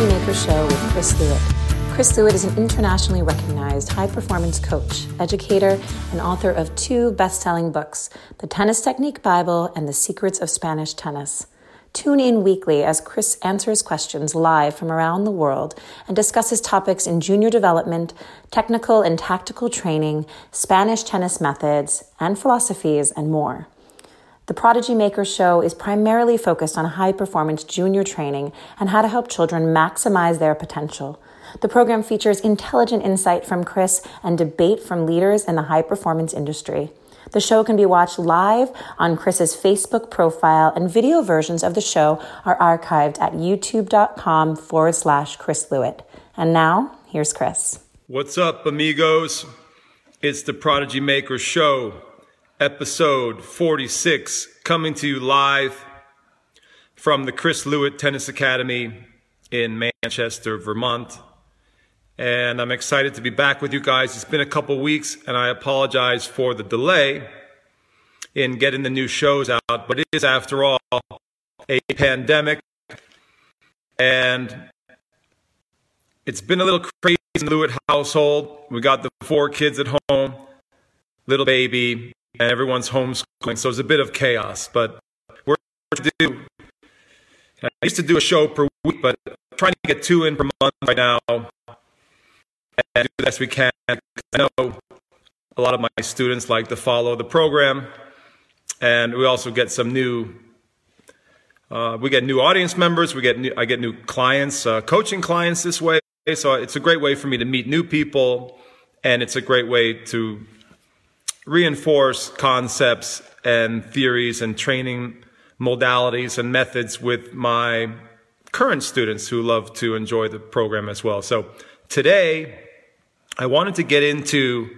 Prodigy Maker Show with Chris Lewit. Chris Lewit is an internationally recognized high performance coach, educator, and author of two best selling books The Tennis Technique Bible and The Secrets of Spanish Tennis. Tune in weekly as Chris answers questions live from around the world and discusses topics in junior development, technical and tactical training, Spanish tennis methods, and philosophies, and more. The Prodigy Maker Show is primarily focused on high performance junior training and how to help children maximize their potential. The program features intelligent insight from Chris and debate from leaders in the high performance industry. The show can be watched live on Chris's Facebook profile, and video versions of the show are archived at youtube.com forward slash Chris Lewit. And now, here's Chris. What's up, amigos? It's the Prodigy Maker Show episode 46, coming to you live from the Chris Lewit Tennis Academy in Manchester, Vermont. And I'm excited to be back with you guys. It's been a couple weeks, and I apologize for the delay in getting the new shows out, but it is, after all, a pandemic. And it's been a little crazy in the Lewit household. We got the four kids at home, little baby, everyone's homeschooling, so it's a bit of chaos. But we're to do. I used to do a show per week, but I'm trying to get two in per month right now, and do the best we can. I know a lot of my students like to follow the program, and we also get some new. Uh, we get new audience members. We get new, I get new clients, uh, coaching clients this way. So it's a great way for me to meet new people, and it's a great way to reinforce concepts and theories and training modalities and methods with my current students who love to enjoy the program as well. So today, I wanted to get into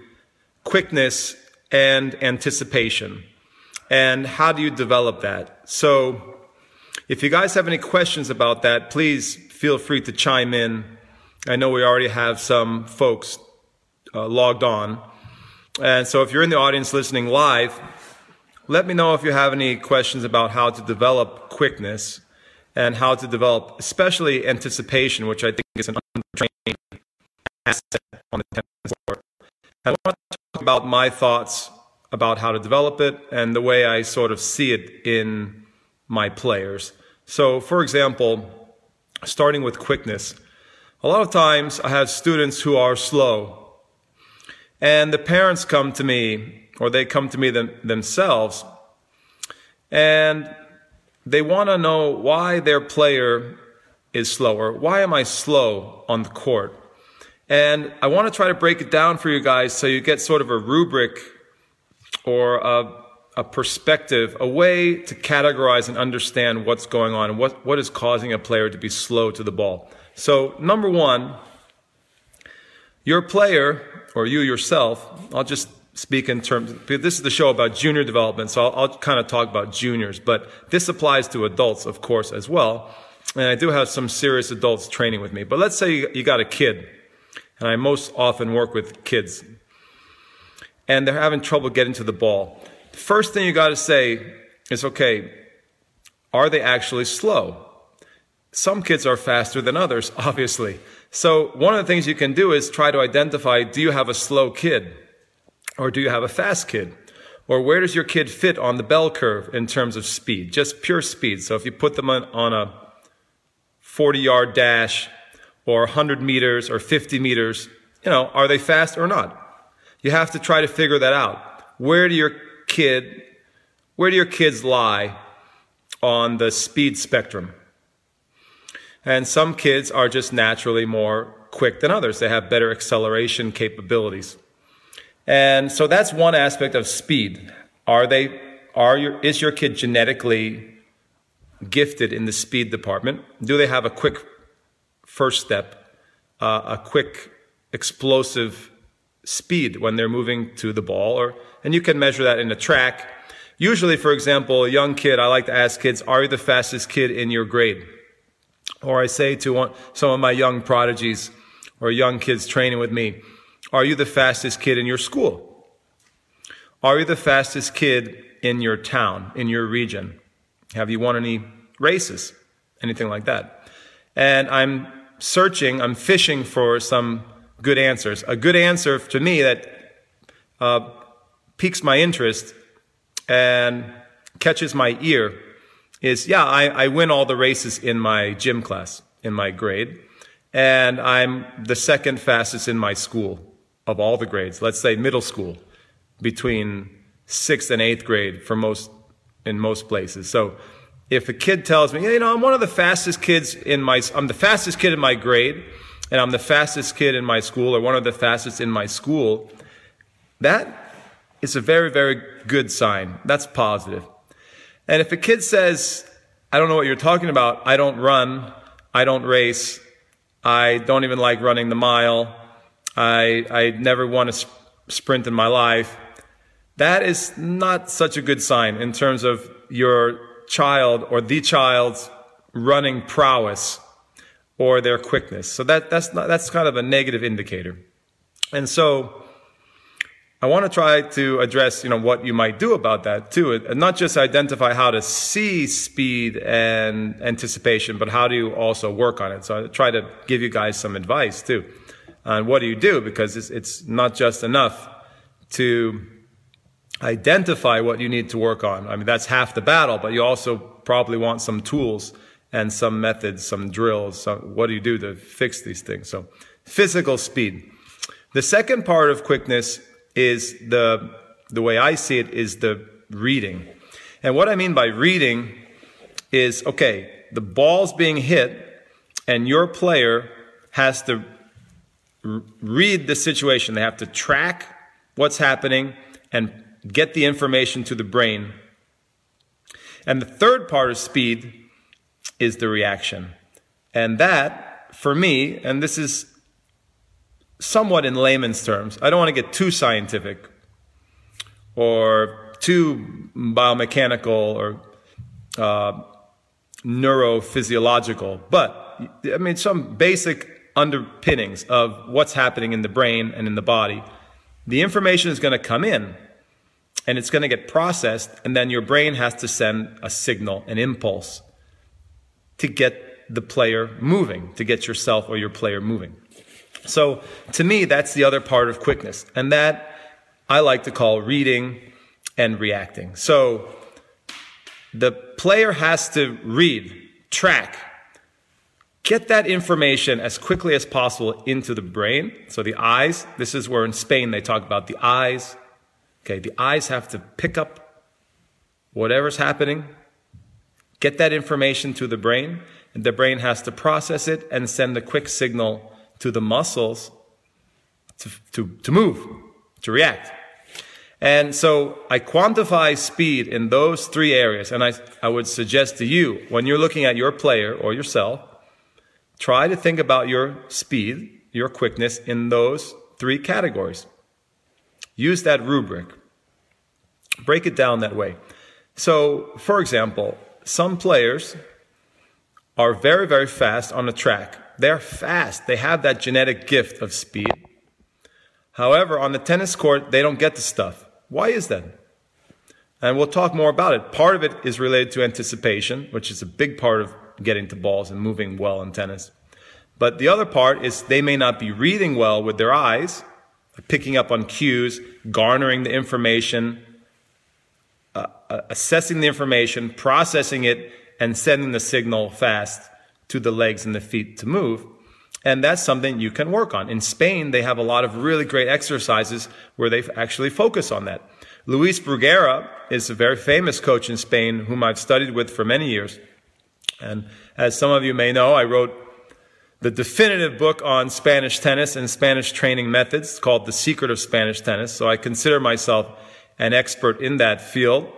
quickness and anticipation and how do you develop that. So if you guys have any questions about that, please feel free to chime in. I know we already have some folks uh, logged on. And so if you're in the audience listening live, let me know if you have any questions about how to develop quickness and how to develop, especially anticipation, which I think is an untrained asset on the tennis court. I want to talk about my thoughts about how to develop it and the way I sort of see it in my players. So, for example, starting with quickness, a lot of times I have students who are slow and the parents come to me, or they come to me them, themselves, and they want to know why their player is slower. Why am I slow on the court? And I want to try to break it down for you guys so you get sort of a rubric or a, a perspective, a way to categorize and understand what's going on and what, what is causing a player to be slow to the ball. So, number one, your player or you yourself, I'll just speak in terms, this is the show about junior development, so I'll, I'll kind of talk about juniors, but this applies to adults, of course, as well. And I do have some serious adults training with me. But let's say you, you got a kid, and I most often work with kids, and they're having trouble getting to the ball. The first thing you got to say is, okay, are they actually slow? Some kids are faster than others, obviously. So one of the things you can do is try to identify, do you have a slow kid? Or do you have a fast kid? Or where does your kid fit on the bell curve in terms of speed? Just pure speed. So if you put them on, on a 40 yard dash or 100 meters or 50 meters, you know, are they fast or not? You have to try to figure that out. Where do your kid, where do your kids lie on the speed spectrum? And some kids are just naturally more quick than others. They have better acceleration capabilities. And so that's one aspect of speed. Are they, are your, is your kid genetically gifted in the speed department? Do they have a quick first step, uh, a quick explosive speed when they're moving to the ball? Or, and you can measure that in a track. Usually, for example, a young kid, I like to ask kids, are you the fastest kid in your grade? Or I say to one, some of my young prodigies or young kids training with me, are you the fastest kid in your school? Are you the fastest kid in your town, in your region? Have you won any races? Anything like that. And I'm searching, I'm fishing for some good answers. A good answer to me that uh, piques my interest and catches my ear is, yeah, I, I win all the races in my gym class, in my grade, and I'm the second fastest in my school of all the grades. Let's say middle school, between sixth and eighth grade for most, in most places. So if a kid tells me, you know, I'm one of the fastest kids in my, I'm the fastest kid in my grade, and I'm the fastest kid in my school, or one of the fastest in my school, that is a very, very good sign. That's positive. And if a kid says, I don't know what you're talking about, I don't run, I don't race, I don't even like running the mile, I, I never won a sprint in my life, that is not such a good sign in terms of your child or the child's running prowess or their quickness. So that, that's, not, that's kind of a negative indicator. And so I want to try to address, you know, what you might do about that too, and not just identify how to see speed and anticipation, but how do you also work on it. So I try to give you guys some advice too on what do you do because it's, it's not just enough to identify what you need to work on. I mean, that's half the battle, but you also probably want some tools and some methods, some drills. Some, what do you do to fix these things? So physical speed. The second part of quickness is the, the way I see it is the reading. And what I mean by reading is, okay, the ball's being hit and your player has to read the situation. They have to track what's happening and get the information to the brain. And the third part of speed is the reaction. And that, for me, and this is somewhat in layman's terms. I don't want to get too scientific or too biomechanical or uh, neurophysiological, but I mean, some basic underpinnings of what's happening in the brain and in the body. The information is going to come in and it's going to get processed, and then your brain has to send a signal, an impulse to get the player moving, to get yourself or your player moving. So to me, that's the other part of quickness. And that I like to call reading and reacting. So the player has to read, track, get that information as quickly as possible into the brain. So the eyes, this is where in Spain they talk about the eyes. Okay, the eyes have to pick up whatever's happening, get that information to the brain, and the brain has to process it and send a quick signal to the muscles to, to, to move, to react. And so I quantify speed in those three areas. And I, I would suggest to you, when you're looking at your player or yourself, try to think about your speed, your quickness in those three categories. Use that rubric. Break it down that way. So, for example, some players are very, very fast on the track. They're fast. They have that genetic gift of speed. However, on the tennis court, they don't get the stuff. Why is that? And we'll talk more about it. Part of it is related to anticipation, which is a big part of getting to balls and moving well in tennis. But the other part is they may not be reading well with their eyes, picking up on cues, garnering the information, uh, uh assessing the information, processing it, and sending the signal fast to the legs and the feet to move. And that's something you can work on. In Spain, they have a lot of really great exercises where they actually focus on that. Luis Bruguera is a very famous coach in Spain whom I've studied with for many years. And as some of you may know, I wrote the definitive book on Spanish tennis and Spanish training methods called The Secret of Spanish Tennis. So I consider myself an expert in that field.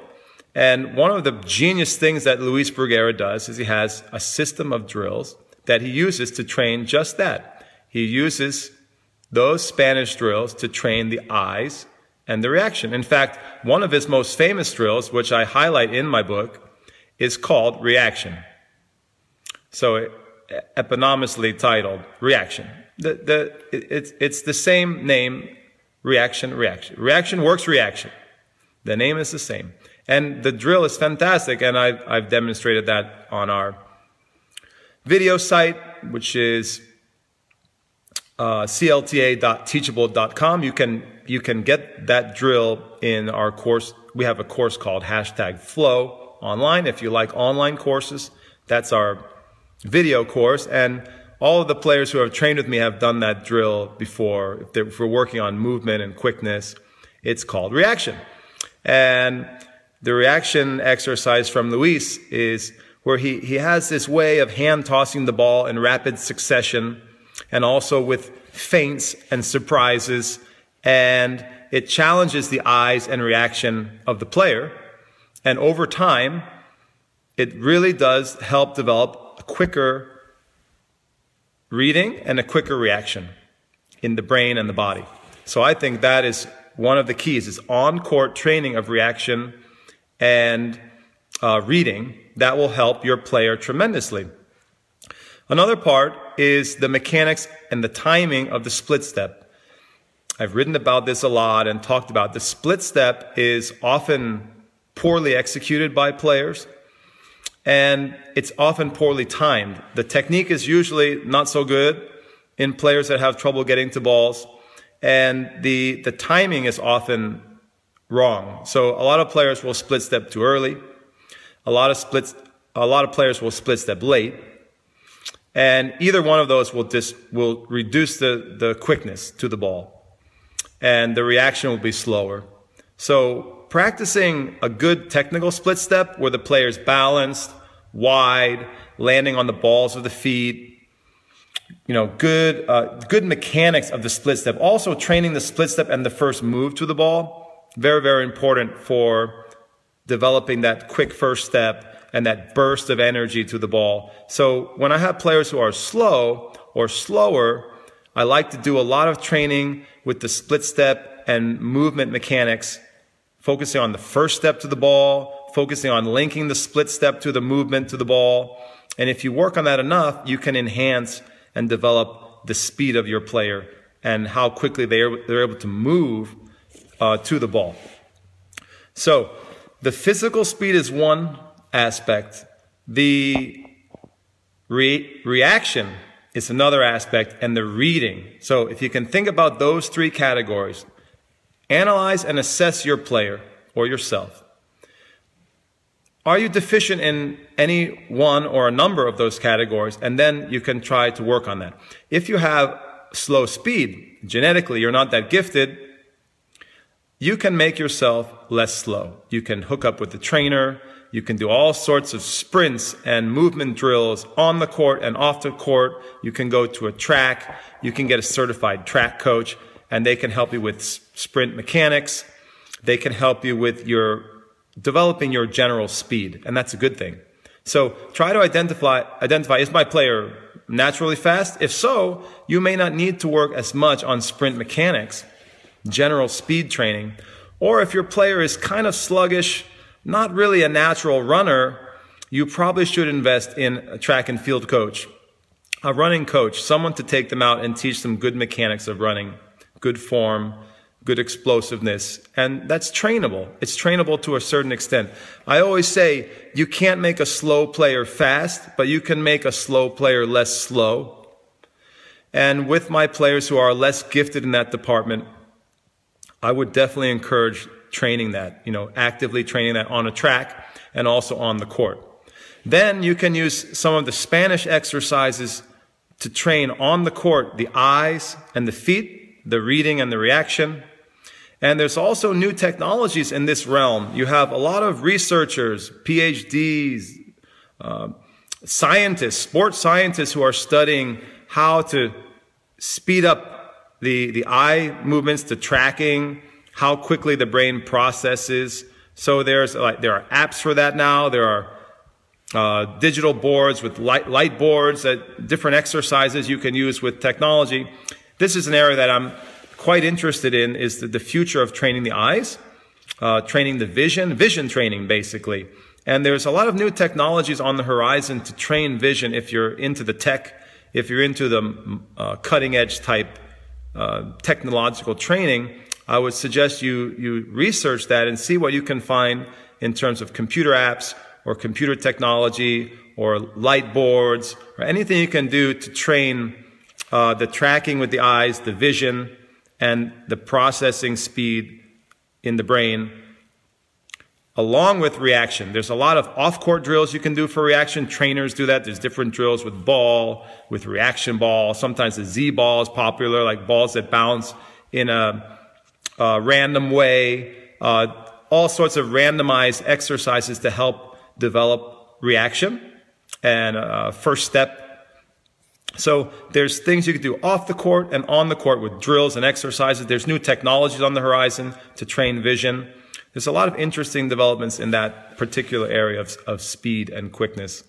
And one of the genius things that Luis Bruguera does is he has a system of drills that he uses to train just that. He uses those Spanish drills to train the eyes and the reaction. In fact, one of his most famous drills, which I highlight in my book, is called reaction. So eponymously titled reaction. The, the, it's, it's the same name, reaction, reaction. Reaction works reaction. The name is the same. And the drill is fantastic, and I've, I've demonstrated that on our video site, which is uh, clta.teachable.com. You can you can get that drill in our course. We have a course called hashtag Flow online. If you like online courses, that's our video course. And all of the players who have trained with me have done that drill before. If, if we're working on movement and quickness, it's called reaction. And the reaction exercise from Luis is where he, he has this way of hand tossing the ball in rapid succession and also with feints and surprises. And it challenges the eyes and reaction of the player. And over time, it really does help develop a quicker reading and a quicker reaction in the brain and the body. So I think that is one of the keys is on court training of reaction and uh, reading that will help your player tremendously. Another part is the mechanics and the timing of the split step. I've written about this a lot and talked about the split step is often poorly executed by players and it's often poorly timed. The technique is usually not so good in players that have trouble getting to balls and the the timing is often wrong. So a lot of players will split step too early. A lot of splits a lot of players will split step late and either one of those will, dis, will reduce the, the quickness to the ball. And the reaction will be slower. So practicing a good technical split step where the player is balanced, wide, landing on the balls of the feet, you know, good, uh, good mechanics of the split step. Also training the split step and the first move to the ball. Very, very important for developing that quick first step and that burst of energy to the ball. So when I have players who are slow or slower, I like to do a lot of training with the split step and movement mechanics, focusing on the first step to the ball, focusing on linking the split step to the movement to the ball. And if you work on that enough, you can enhance and develop the speed of your player and how quickly they're, they're able to move uh, to the ball. So the physical speed is one aspect. The re- reaction is another aspect, and the reading. So if you can think about those three categories, analyze and assess your player or yourself. Are you deficient in any one or a number of those categories? And then you can try to work on that. If you have slow speed, genetically, you're not that gifted, you can make yourself less slow. You can hook up with the trainer. You can do all sorts of sprints and movement drills on the court and off the court. You can go to a track. You can get a certified track coach and they can help you with sprint mechanics. They can help you with your developing your general speed. And that's a good thing. So try to identify, identify, is my player naturally fast? If so, you may not need to work as much on sprint mechanics, general speed training. Or if your player is kind of sluggish, not really a natural runner, you probably should invest in a track and field coach, a running coach, someone to take them out and teach them good mechanics of running, good form, good explosiveness. And that's trainable. It's trainable to a certain extent. I always say you can't make a slow player fast, but you can make a slow player less slow. And with my players who are less gifted in that department, I would definitely encourage training that, you know, actively training that on a track and also on the court. Then you can use some of the Spanish exercises to train on the court the eyes and the feet, the reading and the reaction. And there's also new technologies in this realm. You have a lot of researchers, PhDs, uh, scientists, sports scientists who are studying how to speed up the, the eye movements, the tracking, how quickly the brain processes. So there's like, there are apps for that now. There are uh, digital boards with light, light boards that different exercises you can use with technology. This is an area that I'm quite interested in is the, the future of training the eyes, uh, training the vision, vision training basically. And there's a lot of new technologies on the horizon to train vision if you're into the tech, if you're into the uh, cutting edge type uh, technological training. I would suggest you, you research that and see what you can find in terms of computer apps or computer technology or light boards or anything you can do to train uh, the tracking with the eyes, the vision, and the processing speed in the brain, along with reaction. There's a lot of off court drills you can do for reaction. Trainers do that. There's different drills with ball, with reaction ball. Sometimes the Z ball is popular, like balls that bounce in a, a random way. Uh, all sorts of randomized exercises to help develop reaction and uh, first step so there's things you can do off the court and on the court with drills and exercises. There's new technologies on the horizon to train vision. There's a lot of interesting developments in that particular area of, of speed and quickness.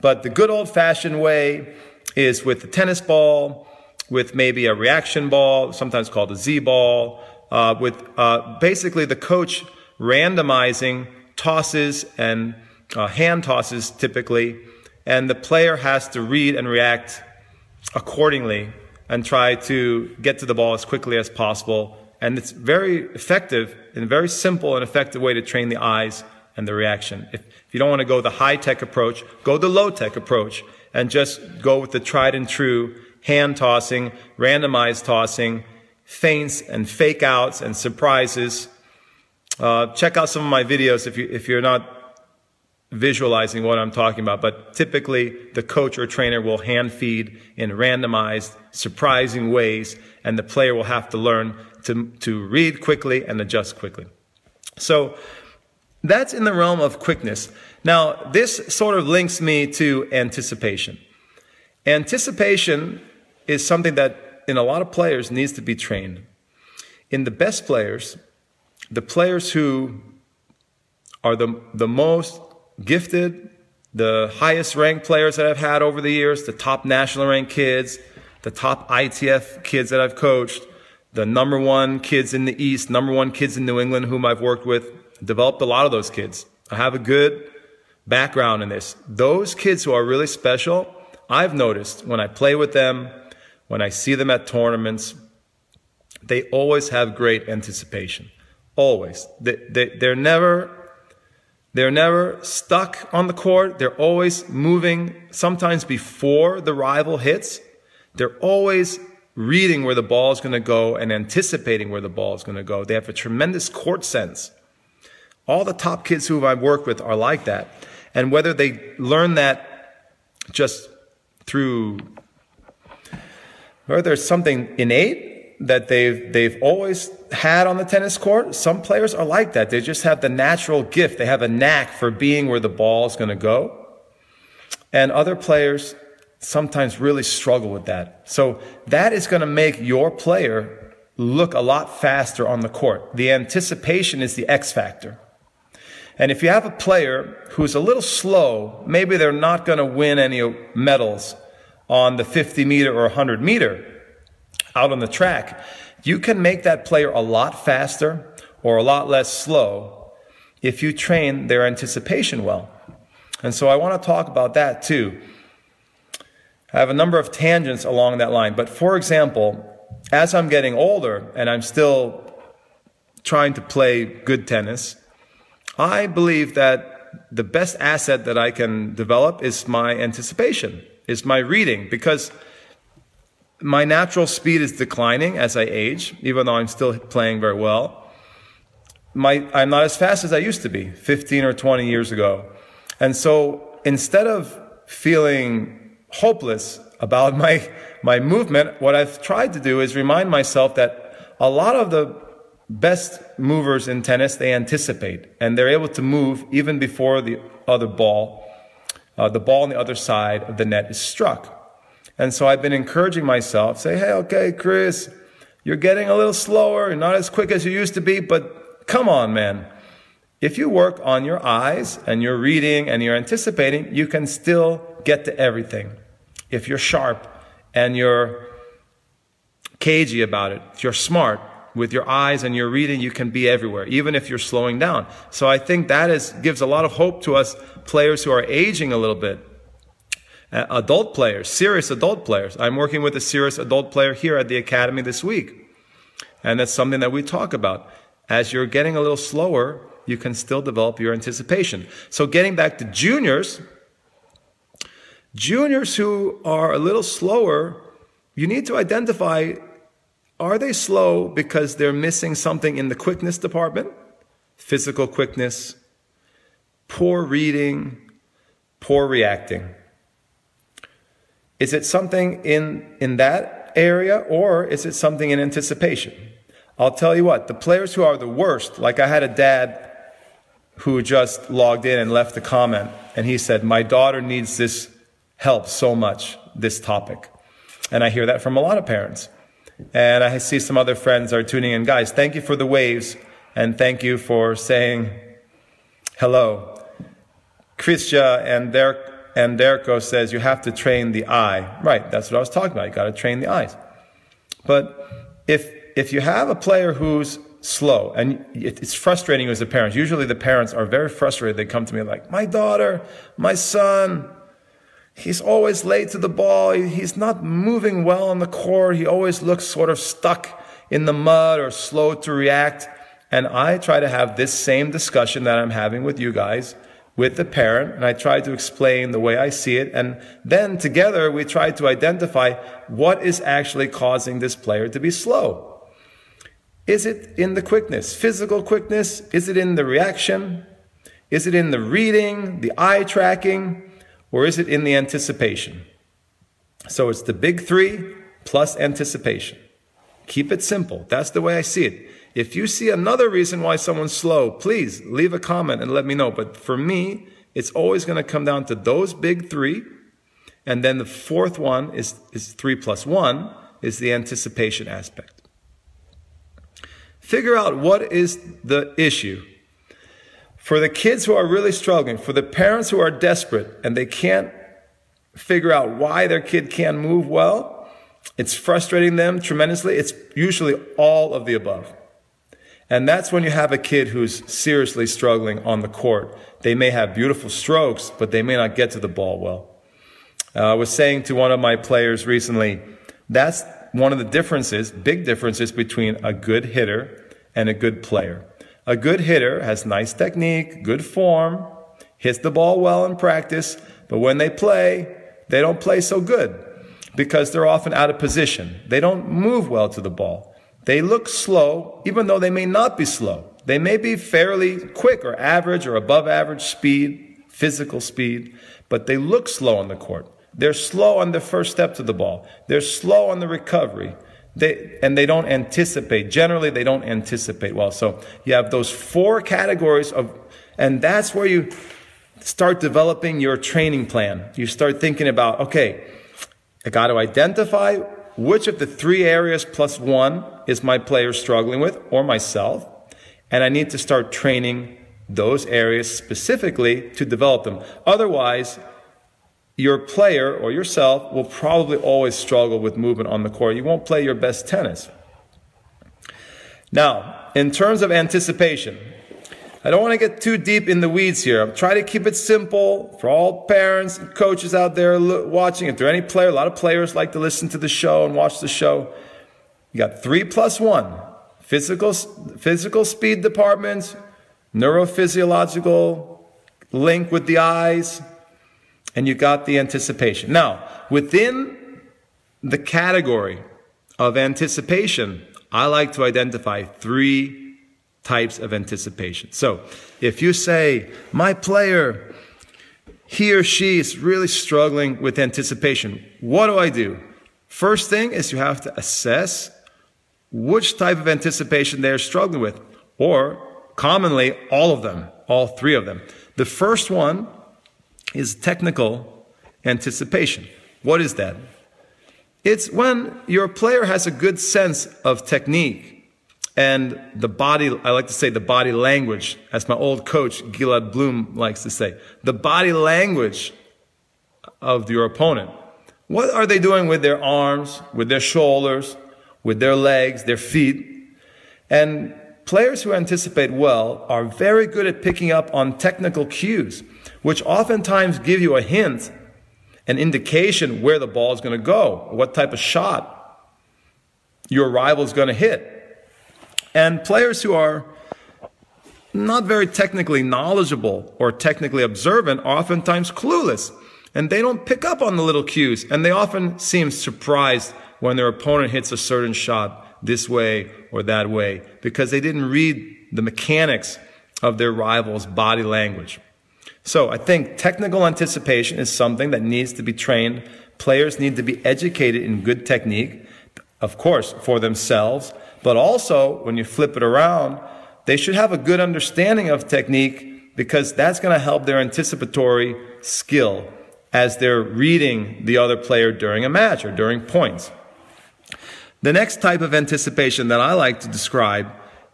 But the good old fashioned way is with the tennis ball, with maybe a reaction ball, sometimes called a Z ball, uh, with uh, basically the coach randomizing tosses and uh, hand tosses typically and the player has to read and react accordingly and try to get to the ball as quickly as possible. And it's very effective and very simple and effective way to train the eyes and the reaction. If, if you don't want to go the high tech approach, go the low tech approach and just go with the tried and true hand tossing, randomized tossing, feints and fake outs and surprises. Uh, check out some of my videos if you if you're not visualizing what I'm talking about, but typically the coach or trainer will hand feed in randomized, surprising ways, and the player will have to learn to, to read quickly and adjust quickly. So that's in the realm of quickness. Now, this sort of links me to anticipation. Anticipation is something that in a lot of players needs to be trained. In the best players, the players who are the, the most gifted, the highest ranked players that I've had over the years, the top national ranked kids, the top ITF kids that I've coached, the number one kids in the East, number one kids in New England whom I've worked with, developed a lot of those kids. I have a good background in this. Those kids who are really special, I've noticed when I play with them, when I see them at tournaments, they always have great anticipation. Always. They, they, they're never they're never stuck on the court. They're always moving, sometimes before the rival hits. They're always reading where the ball is going to go and anticipating where the ball is going to go. They have a tremendous court sense. All the top kids who I've worked with are like that. And whether they learn that just through, whether there's something innate that they've, they've always had on the tennis court. Some players are like that. They just have the natural gift. They have a knack for being where the ball is going to go. And other players sometimes really struggle with that. So that is going to make your player look a lot faster on the court. The anticipation is the X factor. And if you have a player who's a little slow, maybe they're not going to win any medals on the 50 meter or 100 meter out on the track, you can make that player a lot faster or a lot less slow if you train their anticipation well. And so I want to talk about that too. I have a number of tangents along that line. But for example, as I'm getting older and I'm still trying to play good tennis, I believe that the best asset that I can develop is my anticipation, is my reading, because my natural speed is declining as I age, even though I'm still playing very well. My, I'm not as fast as I used to be 15 or 20 years ago. And so instead of feeling hopeless about my, my movement, what I've tried to do is remind myself that a lot of the best movers in tennis, they anticipate and they're able to move even before the other ball, uh, the ball on the other side of the net is struck. And so I've been encouraging myself, say, hey, okay, Chris, you're getting a little slower, not as quick as you used to be, but come on, man. If you work on your eyes and you're reading and you're anticipating, you can still get to everything. If you're sharp and you're cagey about it, if you're smart with your eyes and your reading, you can be everywhere, even if you're slowing down. So I think that is, gives a lot of hope to us players who are aging a little bit uh, adult players, serious adult players. I'm working with a serious adult player here at the academy this week. And that's something that we talk about. As you're getting a little slower, you can still develop your anticipation. So getting back to juniors, juniors who are a little slower, you need to identify are they slow because they're missing something in the quickness department? Physical quickness, poor reading, poor reacting. Is it something in, in that area or is it something in anticipation? I'll tell you what, the players who are the worst, like I had a dad who just logged in and left a comment and he said, My daughter needs this help so much, this topic. And I hear that from a lot of parents. And I see some other friends are tuning in. Guys, thank you for the waves and thank you for saying hello. Christia and Derek and Derko says you have to train the eye. Right, that's what I was talking about. You got to train the eyes. But if if you have a player who's slow and it's frustrating as a parent, usually the parents are very frustrated. They come to me like, "My daughter, my son, he's always late to the ball. He's not moving well on the court. He always looks sort of stuck in the mud or slow to react." And I try to have this same discussion that I'm having with you guys with the parent and I try to explain the way I see it. And then together we try to identify what is actually causing this player to be slow. Is it in the quickness, physical quickness? Is it in the reaction? Is it in the reading, the eye tracking? Or is it in the anticipation? So it's the big three plus anticipation. Keep it simple. That's the way I see it. If you see another reason why someone's slow, please leave a comment and let me know. But for me, it's always going to come down to those big three. And then the fourth one is, is three plus one is the anticipation aspect. Figure out what is the issue. For the kids who are really struggling, for the parents who are desperate and they can't figure out why their kid can't move well, it's frustrating them tremendously. It's usually all of the above. And that's when you have a kid who's seriously struggling on the court. They may have beautiful strokes, but they may not get to the ball well. Uh, I was saying to one of my players recently, that's one of the differences, big differences between a good hitter and a good player. A good hitter has nice technique, good form, hits the ball well in practice, but when they play, they don't play so good because they're often out of position. They don't move well to the ball. They look slow, even though they may not be slow. They may be fairly quick or average or above average speed, physical speed, but they look slow on the court. They're slow on the first step to the ball. They're slow on the recovery. They, and they don't anticipate. Generally, they don't anticipate well. So you have those four categories of, and that's where you start developing your training plan. You start thinking about, okay, I got to identify which of the three areas plus one is my player struggling with or myself? And I need to start training those areas specifically to develop them. Otherwise, your player or yourself will probably always struggle with movement on the court. You won't play your best tennis. Now, in terms of anticipation, I don't want to get too deep in the weeds here. I'm trying to keep it simple for all parents and coaches out there watching. If there are any player, a lot of players like to listen to the show and watch the show. You got three plus one physical, physical speed departments, neurophysiological link with the eyes, and you got the anticipation. Now, within the category of anticipation, I like to identify three types of anticipation. So if you say, my player, he or she is really struggling with anticipation, what do I do? First thing is you have to assess which type of anticipation they're struggling with, or commonly all of them, all three of them. The first one is technical anticipation. What is that? It's when your player has a good sense of technique and the body, I like to say the body language, as my old coach Gilad Bloom likes to say, the body language of your opponent. What are they doing with their arms, with their shoulders, with their legs, their feet? And players who anticipate well are very good at picking up on technical cues, which oftentimes give you a hint, an indication where the ball is going to go, what type of shot your rival is going to hit. And players who are not very technically knowledgeable or technically observant are oftentimes clueless and they don't pick up on the little cues and they often seem surprised when their opponent hits a certain shot this way or that way because they didn't read the mechanics of their rival's body language. So I think technical anticipation is something that needs to be trained. Players need to be educated in good technique, of course, for themselves, but also when you flip it around, they should have a good understanding of technique because that's going to help their anticipatory skill as they're reading the other player during a match or during points. The next type of anticipation that I like to describe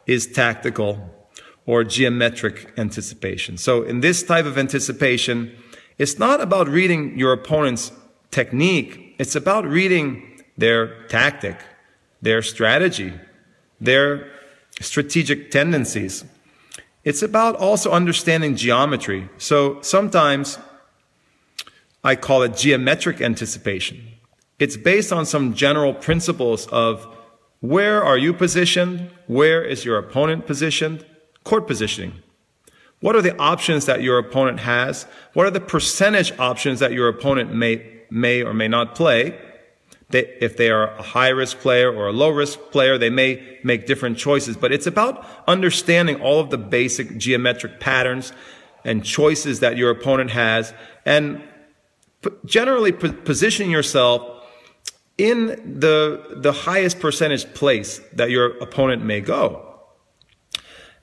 is tactical or geometric anticipation. So in this type of anticipation, it's not about reading your opponent's technique. It's about reading their tactic, their strategy, their strategic tendencies. It's about also understanding geometry. So sometimes I call it geometric anticipation. It's based on some general principles of where are you positioned? Where is your opponent positioned? Court positioning. What are the options that your opponent has? What are the percentage options that your opponent may, may or may not play? They, if they are a high risk player or a low risk player, they may make different choices, but it's about understanding all of the basic geometric patterns and choices that your opponent has and generally position yourself in the, the highest percentage place that your opponent may go.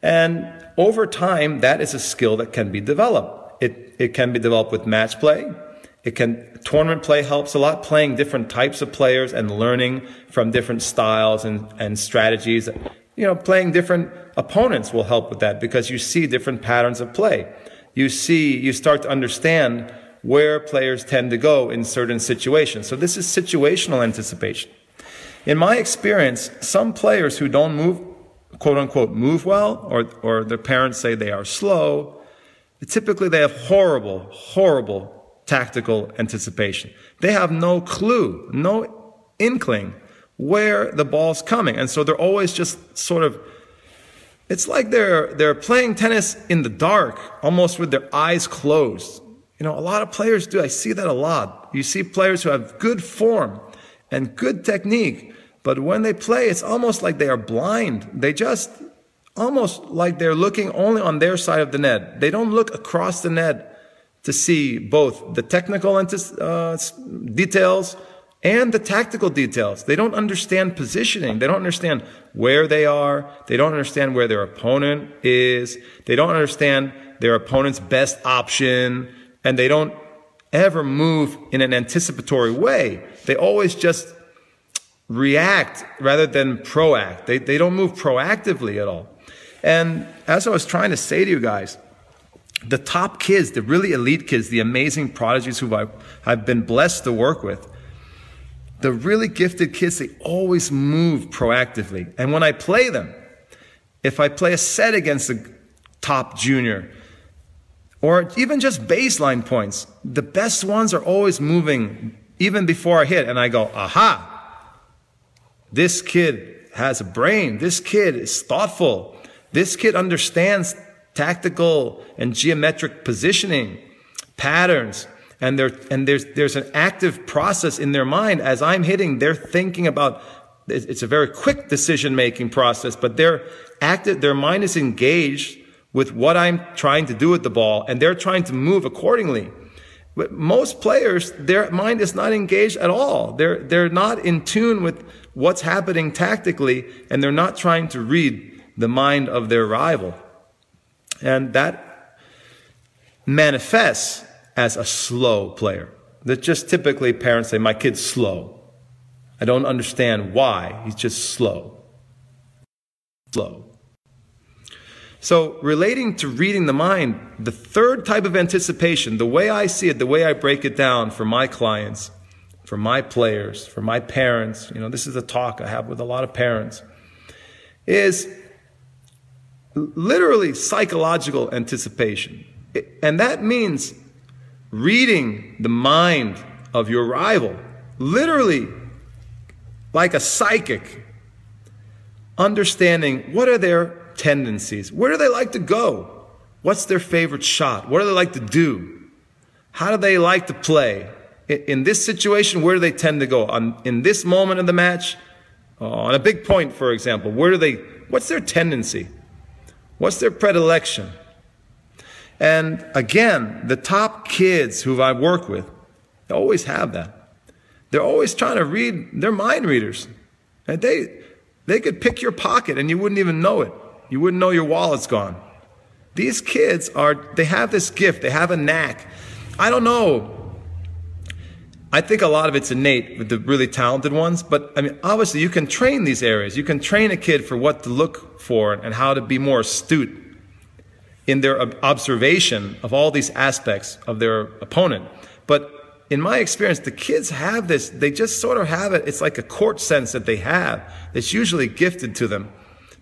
And over time, that is a skill that can be developed. It, it can be developed with match play. It can, tournament play helps a lot, playing different types of players and learning from different styles and, and strategies. You know, playing different opponents will help with that because you see different patterns of play. You see, you start to understand where players tend to go in certain situations. So this is situational anticipation. In my experience, some players who don't move, quote unquote, move well, or, or their parents say they are slow, typically they have horrible, horrible tactical anticipation. They have no clue, no inkling where the ball's coming. And so they're always just sort of it's like they're they're playing tennis in the dark, almost with their eyes closed. You know, a lot of players do. I see that a lot. You see players who have good form and good technique, but when they play, it's almost like they are blind. They just almost like they're looking only on their side of the net. They don't look across the net to see both the technical uh, details and the tactical details. They don't understand positioning. They don't understand where they are. They don't understand where their opponent is. They don't understand their opponent's best option and they don't ever move in an anticipatory way. They always just react rather than proact. They, they don't move proactively at all. And as I was trying to say to you guys, the top kids, the really elite kids, the amazing prodigies who I've, I've been blessed to work with, the really gifted kids, they always move proactively. And when I play them, if I play a set against a top junior, or even just baseline points. The best ones are always moving even before I hit, and I go, aha, this kid has a brain. This kid is thoughtful. This kid understands tactical and geometric positioning, patterns, and, and there's, there's an active process in their mind as I'm hitting. They're thinking about it's a very quick decision making process, but they're active, their mind is engaged with what I'm trying to do with the ball, and they're trying to move accordingly. But most players, their mind is not engaged at all. They're, they're not in tune with what's happening tactically, and they're not trying to read the mind of their rival. And that manifests as a slow player. That just typically parents say, My kid's slow. I don't understand why. He's just slow. Slow. So, relating to reading the mind, the third type of anticipation, the way I see it, the way I break it down for my clients, for my players, for my parents, you know, this is a talk I have with a lot of parents, is literally psychological anticipation. And that means reading the mind of your rival, literally like a psychic, understanding what are their tendencies. Where do they like to go? What's their favorite shot? What do they like to do? How do they like to play? In this situation, where do they tend to go? On, in this moment of the match, uh, on a big point, for example, where do they, what's their tendency? What's their predilection? And again, the top kids who I've worked with, they always have that. They're always trying to read, they're mind readers. And they, they could pick your pocket and you wouldn't even know it. You wouldn't know your wallet's gone. These kids are, they have this gift, they have a knack. I don't know. I think a lot of it's innate with the really talented ones, but I mean, obviously you can train these areas. You can train a kid for what to look for and how to be more astute in their observation of all these aspects of their opponent. But in my experience, the kids have this, they just sort of have it. It's like a court sense that they have. It's usually gifted to them.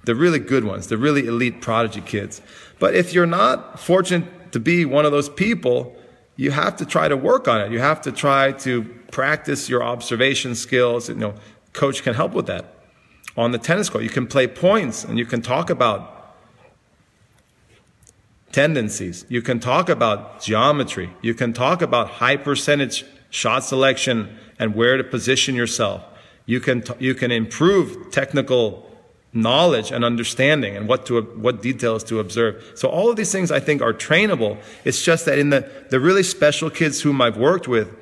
The really good ones, the really elite prodigy kids. But if you're not fortunate to be one of those people, you have to try to work on it. You have to try to practice your observation skills. You know, coach can help with that. On the tennis court, you can play points and you can talk about tendencies. You can talk about geometry. You can talk about high percentage shot selection and where to position yourself. You can, t- you can improve technical knowledge and understanding and what to, what details to observe. So all of these things I think are trainable. It's just that in the, the really special kids whom I've worked with,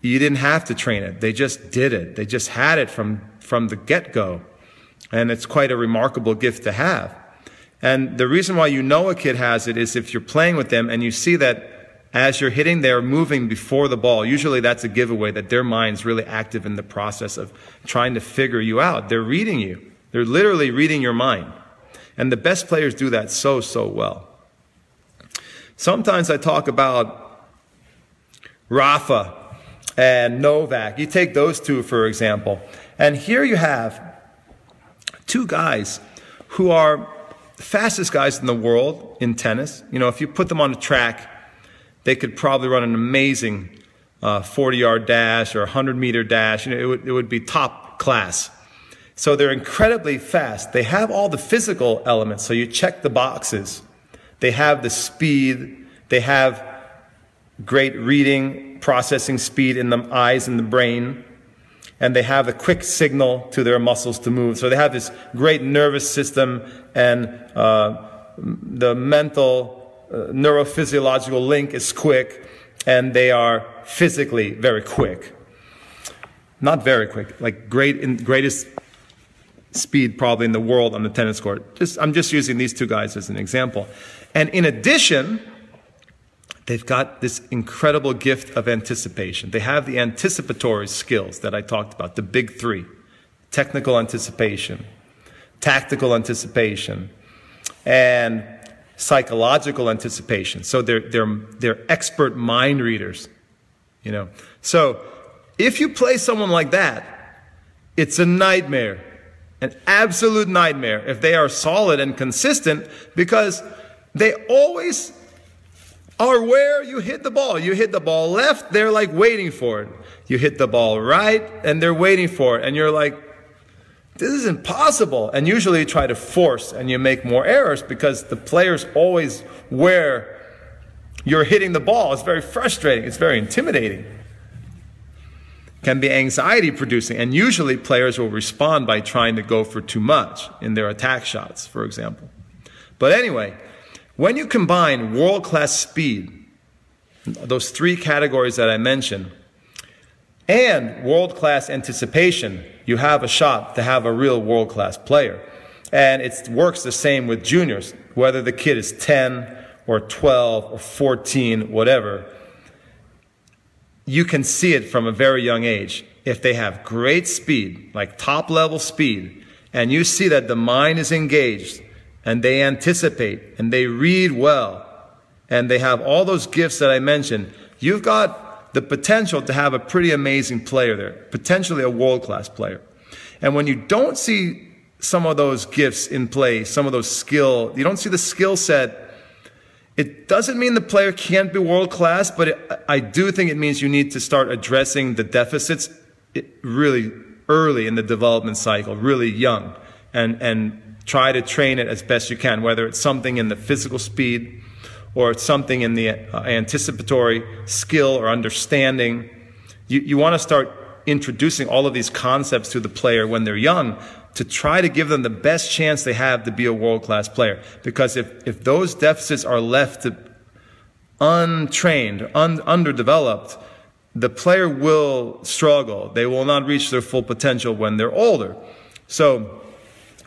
you didn't have to train it. They just did it. They just had it from, from the get-go. And it's quite a remarkable gift to have. And the reason why you know a kid has it is if you're playing with them and you see that as you're hitting, they're moving before the ball. Usually that's a giveaway that their mind's really active in the process of trying to figure you out. They're reading you. They're literally reading your mind. And the best players do that so, so well. Sometimes I talk about Rafa and Novak. You take those two, for example. And here you have two guys who are the fastest guys in the world in tennis. You know, if you put them on a track, they could probably run an amazing 40 uh, yard dash or 100 meter dash. You know, it would, it would be top class. So they're incredibly fast. They have all the physical elements. So you check the boxes. They have the speed. They have great reading, processing speed in the eyes and the brain and they have a quick signal to their muscles to move. So they have this great nervous system and uh, the mental uh, neurophysiological link is quick and they are physically very quick. Not very quick, like great in, greatest speed probably in the world on the tennis court. Just, I'm just using these two guys as an example. And in addition, They've got this incredible gift of anticipation. They have the anticipatory skills that I talked about, the big three technical anticipation, tactical anticipation, and psychological anticipation. So they're, they're, they're expert mind readers, you know. So if you play someone like that, it's a nightmare, an absolute nightmare if they are solid and consistent because they always are where you hit the ball. You hit the ball left, they're like waiting for it. You hit the ball right, and they're waiting for it. And you're like, this is impossible. And usually you try to force and you make more errors because the players always where you're hitting the ball. It's very frustrating. It's very intimidating. Can be anxiety producing. And usually players will respond by trying to go for too much in their attack shots, for example. But anyway, when you combine world class speed, those three categories that I mentioned, and world class anticipation, you have a shot to have a real world class player. And it works the same with juniors, whether the kid is 10 or 12 or 14, whatever. You can see it from a very young age. If they have great speed, like top level speed, and you see that the mind is engaged, and they anticipate and they read well and they have all those gifts that I mentioned, you've got the potential to have a pretty amazing player there, potentially a world class player. And when you don't see some of those gifts in play, some of those skill, you don't see the skill set, it doesn't mean the player can't be world class, but it, I do think it means you need to start addressing the deficits really early in the development cycle, really young, and, and try to train it as best you can, whether it's something in the physical speed or it's something in the uh, anticipatory skill or understanding. You, you want to start introducing all of these concepts to the player when they're young to try to give them the best chance they have to be a world class player. Because if, if those deficits are left to untrained, un, underdeveloped, the player will struggle. They will not reach their full potential when they're older. So,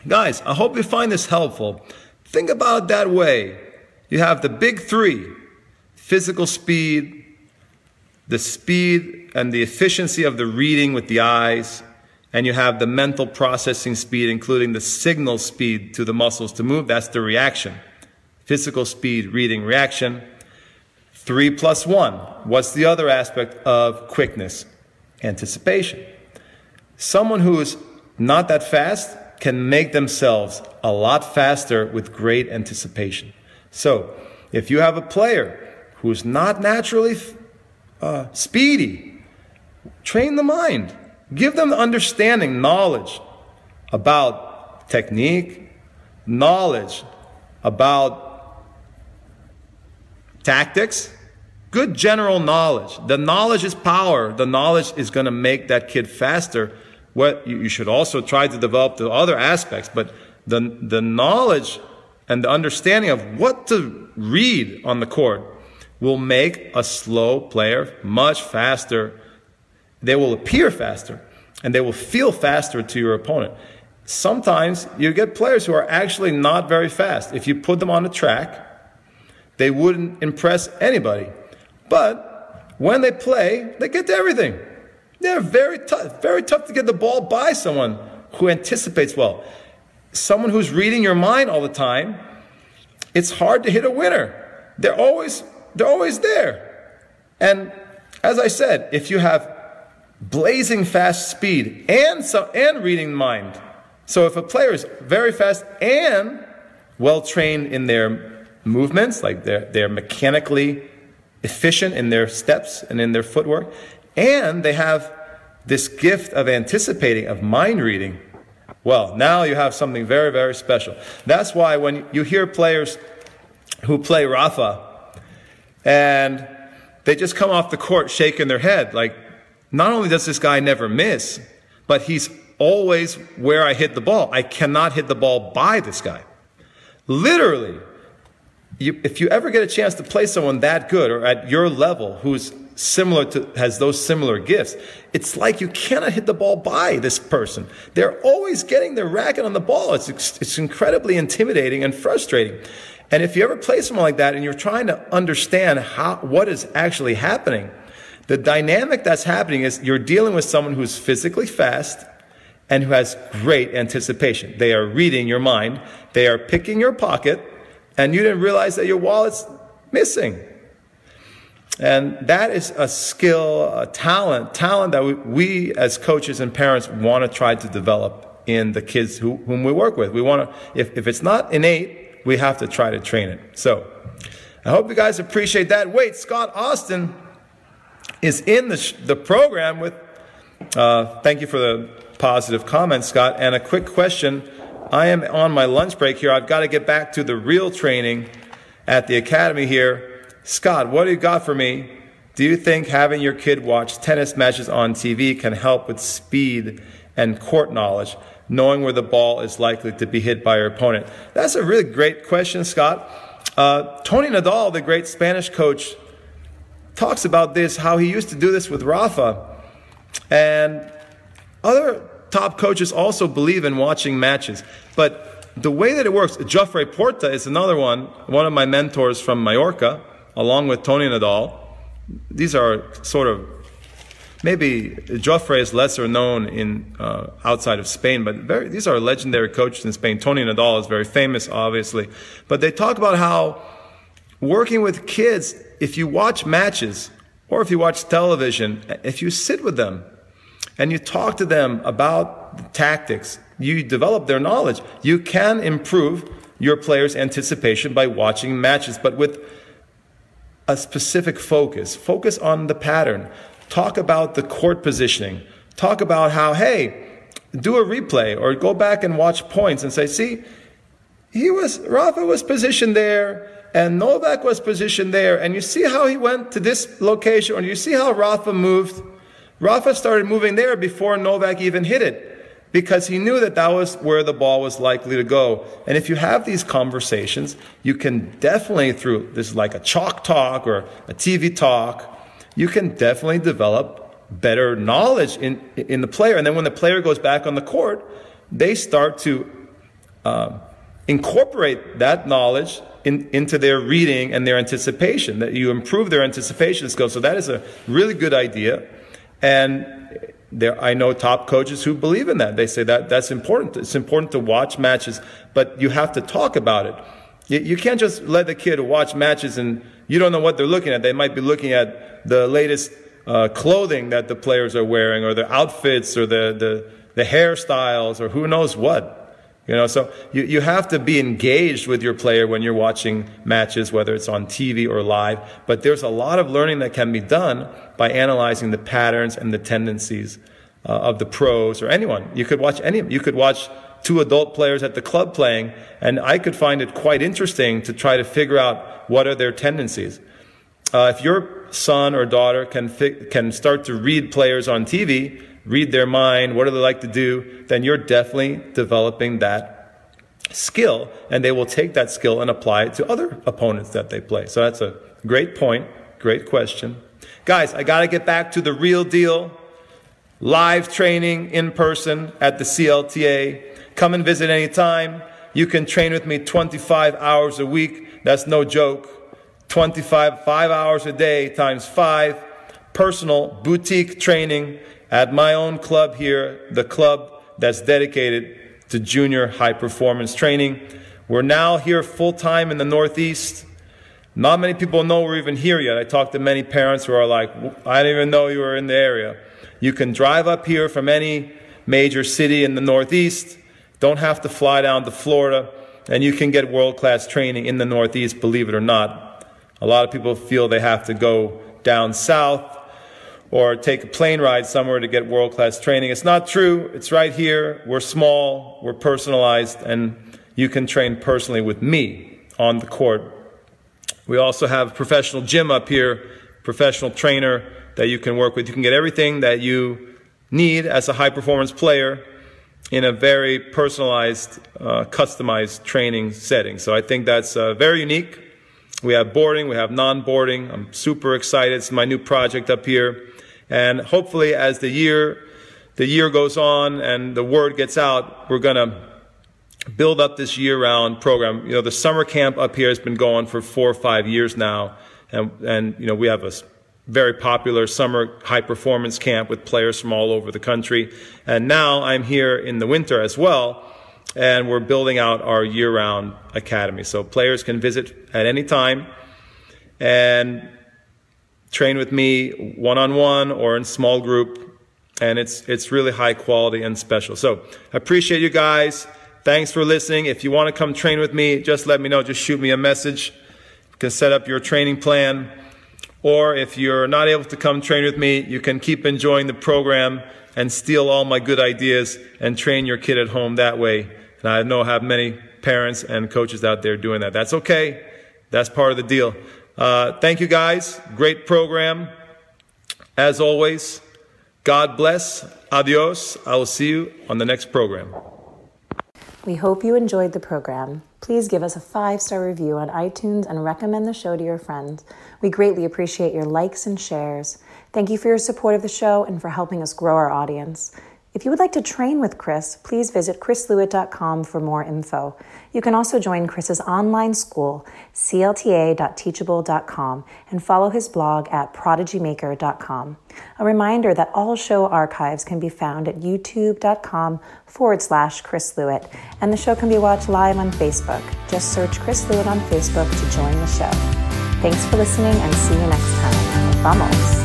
guys, I hope you find this helpful. Think about it that way. You have the big three physical speed, the speed and the efficiency of the reading with the eyes, and you have the mental processing speed, including the signal speed to the muscles to move. That's the reaction. Physical speed, reading, reaction. Three plus one. What's the other aspect of quickness? Anticipation. Someone who is not that fast can make themselves a lot faster with great anticipation. So, if you have a player who's not naturally uh, speedy, train the mind. Give them the understanding, knowledge about technique, knowledge about tactics, good general knowledge. The knowledge is power. The knowledge is going to make that kid faster. What you should also try to develop the other aspects, but the, the knowledge and the understanding of what to read on the court will make a slow player much faster. They will appear faster and they will feel faster to your opponent. Sometimes you get players who are actually not very fast. If you put them on a track, they wouldn't impress anybody. But when they play, they get to everything. They're very tough, very tough to get the ball by someone who anticipates well. Someone who's reading your mind all the time, it's hard to hit a winner. They're always, they're always there. And as I said, if you have blazing fast speed and so, and reading mind, so if a player is very fast and well trained in their movements, like they're, they're mechanically efficient in their steps and in their footwork, and they have this gift of anticipating, of mind reading. Well, now you have something very, very special. That's why when you hear players who play Rafa and they just come off the court shaking their head, like, not only does this guy never miss, but he's always where I hit the ball. I cannot hit the ball by this guy. Literally, you, if you ever get a chance to play someone that good or at your level who's similar to, has those similar gifts, it's like you cannot hit the ball by this person. They're always getting their racket on the ball. It's, it's incredibly intimidating and frustrating. And if you ever play someone like that and you're trying to understand how, what is actually happening, the dynamic that's happening is you're dealing with someone who's physically fast and who has great anticipation. They are reading your mind. They are picking your pocket and you didn't realize that your wallet's missing. And that is a skill, a talent, talent that we, we as coaches and parents want to try to develop in the kids who, whom we work with. We want to, if, if it's not innate, we have to try to train it. So, I hope you guys appreciate that. Wait, Scott Austin is in the, sh- the program with, uh, thank you for the positive comment, Scott. And a quick question I am on my lunch break here. I've got to get back to the real training at the academy here. Scott, what do you got for me? Do you think having your kid watch tennis matches on TV can help with speed and court knowledge, knowing where the ball is likely to be hit by your opponent? That's a really great question, Scott. Uh, Tony Nadal, the great Spanish coach, talks about this, how he used to do this with Rafa. And other top coaches also believe in watching matches. But the way that it works, Jofre Porta is another one, one of my mentors from Mallorca, along with Tony Nadal. These are sort of maybe Jofre is lesser known in uh, outside of Spain, but very, these are legendary coaches in Spain. Tony Nadal is very famous, obviously, but they talk about how working with kids, if you watch matches or if you watch television, if you sit with them and you talk to them about the tactics, you develop their knowledge, you can improve your player's anticipation by watching matches, but with a specific focus. Focus on the pattern. Talk about the court positioning. Talk about how, hey, do a replay or go back and watch points and say, see, he was, Rafa was positioned there and Novak was positioned there. And you see how he went to this location or you see how Rafa moved Rafa started moving there before Novak even hit it because he knew that that was where the ball was likely to go. And if you have these conversations, you can definitely, through this like a chalk talk or a TV talk, you can definitely develop better knowledge in, in the player. And then when the player goes back on the court, they start to uh, incorporate that knowledge in, into their reading and their anticipation, that you improve their anticipation skills. So that is a really good idea. And there, I know top coaches who believe in that. They say that that's important. It's important to watch matches, but you have to talk about it. You, you can't just let the kid watch matches and you don't know what they're looking at. They might be looking at the latest uh, clothing that the players are wearing, or their outfits, or the, the, the hairstyles, or who knows what. You know, so you, you have to be engaged with your player when you're watching matches, whether it's on TV or live. But there's a lot of learning that can be done by analyzing the patterns and the tendencies uh, of the pros or anyone. You could watch any, you could watch two adult players at the club playing, and I could find it quite interesting to try to figure out what are their tendencies. Uh, if your son or daughter can, fi- can start to read players on TV, read their mind, what do they like to do, then you're definitely developing that skill, and they will take that skill and apply it to other opponents that they play. So that's a great point, great question. Guys, I got to get back to the real deal. Live training in person at the CLTA. Come and visit anytime. You can train with me 25 hours a week. That's no joke. 25, five hours a day times five. Personal boutique training at my own club here, the club that's dedicated to junior high performance training. We're now here full time in the Northeast. Not many people know we're even here yet. I talked to many parents who are like, I didn't even know you were in the area. You can drive up here from any major city in the Northeast, don't have to fly down to Florida, and you can get world class training in the Northeast, believe it or not. A lot of people feel they have to go down south or take a plane ride somewhere to get world class training. It's not true. It's right here. We're small, we're personalized, and you can train personally with me on the court. We also have a professional gym up here, professional trainer that you can work with. You can get everything that you need as a high performance player in a very personalized, uh, customized training setting. So I think that's uh, very unique. We have boarding, we have non boarding. I'm super excited. It's my new project up here. And hopefully, as the year the year goes on and the word gets out, we're going to build up this year-round program. You know, the summer camp up here has been going for four or five years now, and and you know we have a very popular summer high performance camp with players from all over the country. And now I'm here in the winter as well, and we're building out our year-round academy. So players can visit at any time, and train with me one on one or in small group. And it's, it's really high quality and special. So I appreciate you guys. Thanks for listening. If you want to come train with me, just let me know. Just shoot me a message. You can set up your training plan. Or if you're not able to come train with me, you can keep enjoying the program and steal all my good ideas and train your kid at home that way. And I know I have many parents and coaches out there doing that. That's okay. That's part of the deal. Uh, thank you guys. Great program. As always, God bless. Adios. I will see you on the next program. We hope you enjoyed the program. Please give us a five star review on iTunes and recommend the show to your friends. We greatly appreciate your likes and shares. Thank you for your support of the show and for helping us grow our audience. If you would like to train with Chris, please visit chrislewit.com for more info. You can also join Chris's online school, clta.teachable.com, and follow his blog at prodigymaker.com. A reminder that all show archives can be found at youtube.com forward slash Chris Lewit, and the show can be watched live on Facebook. Just search Chris Lewit on Facebook to join the show. Thanks for listening and see you next time. Vamos!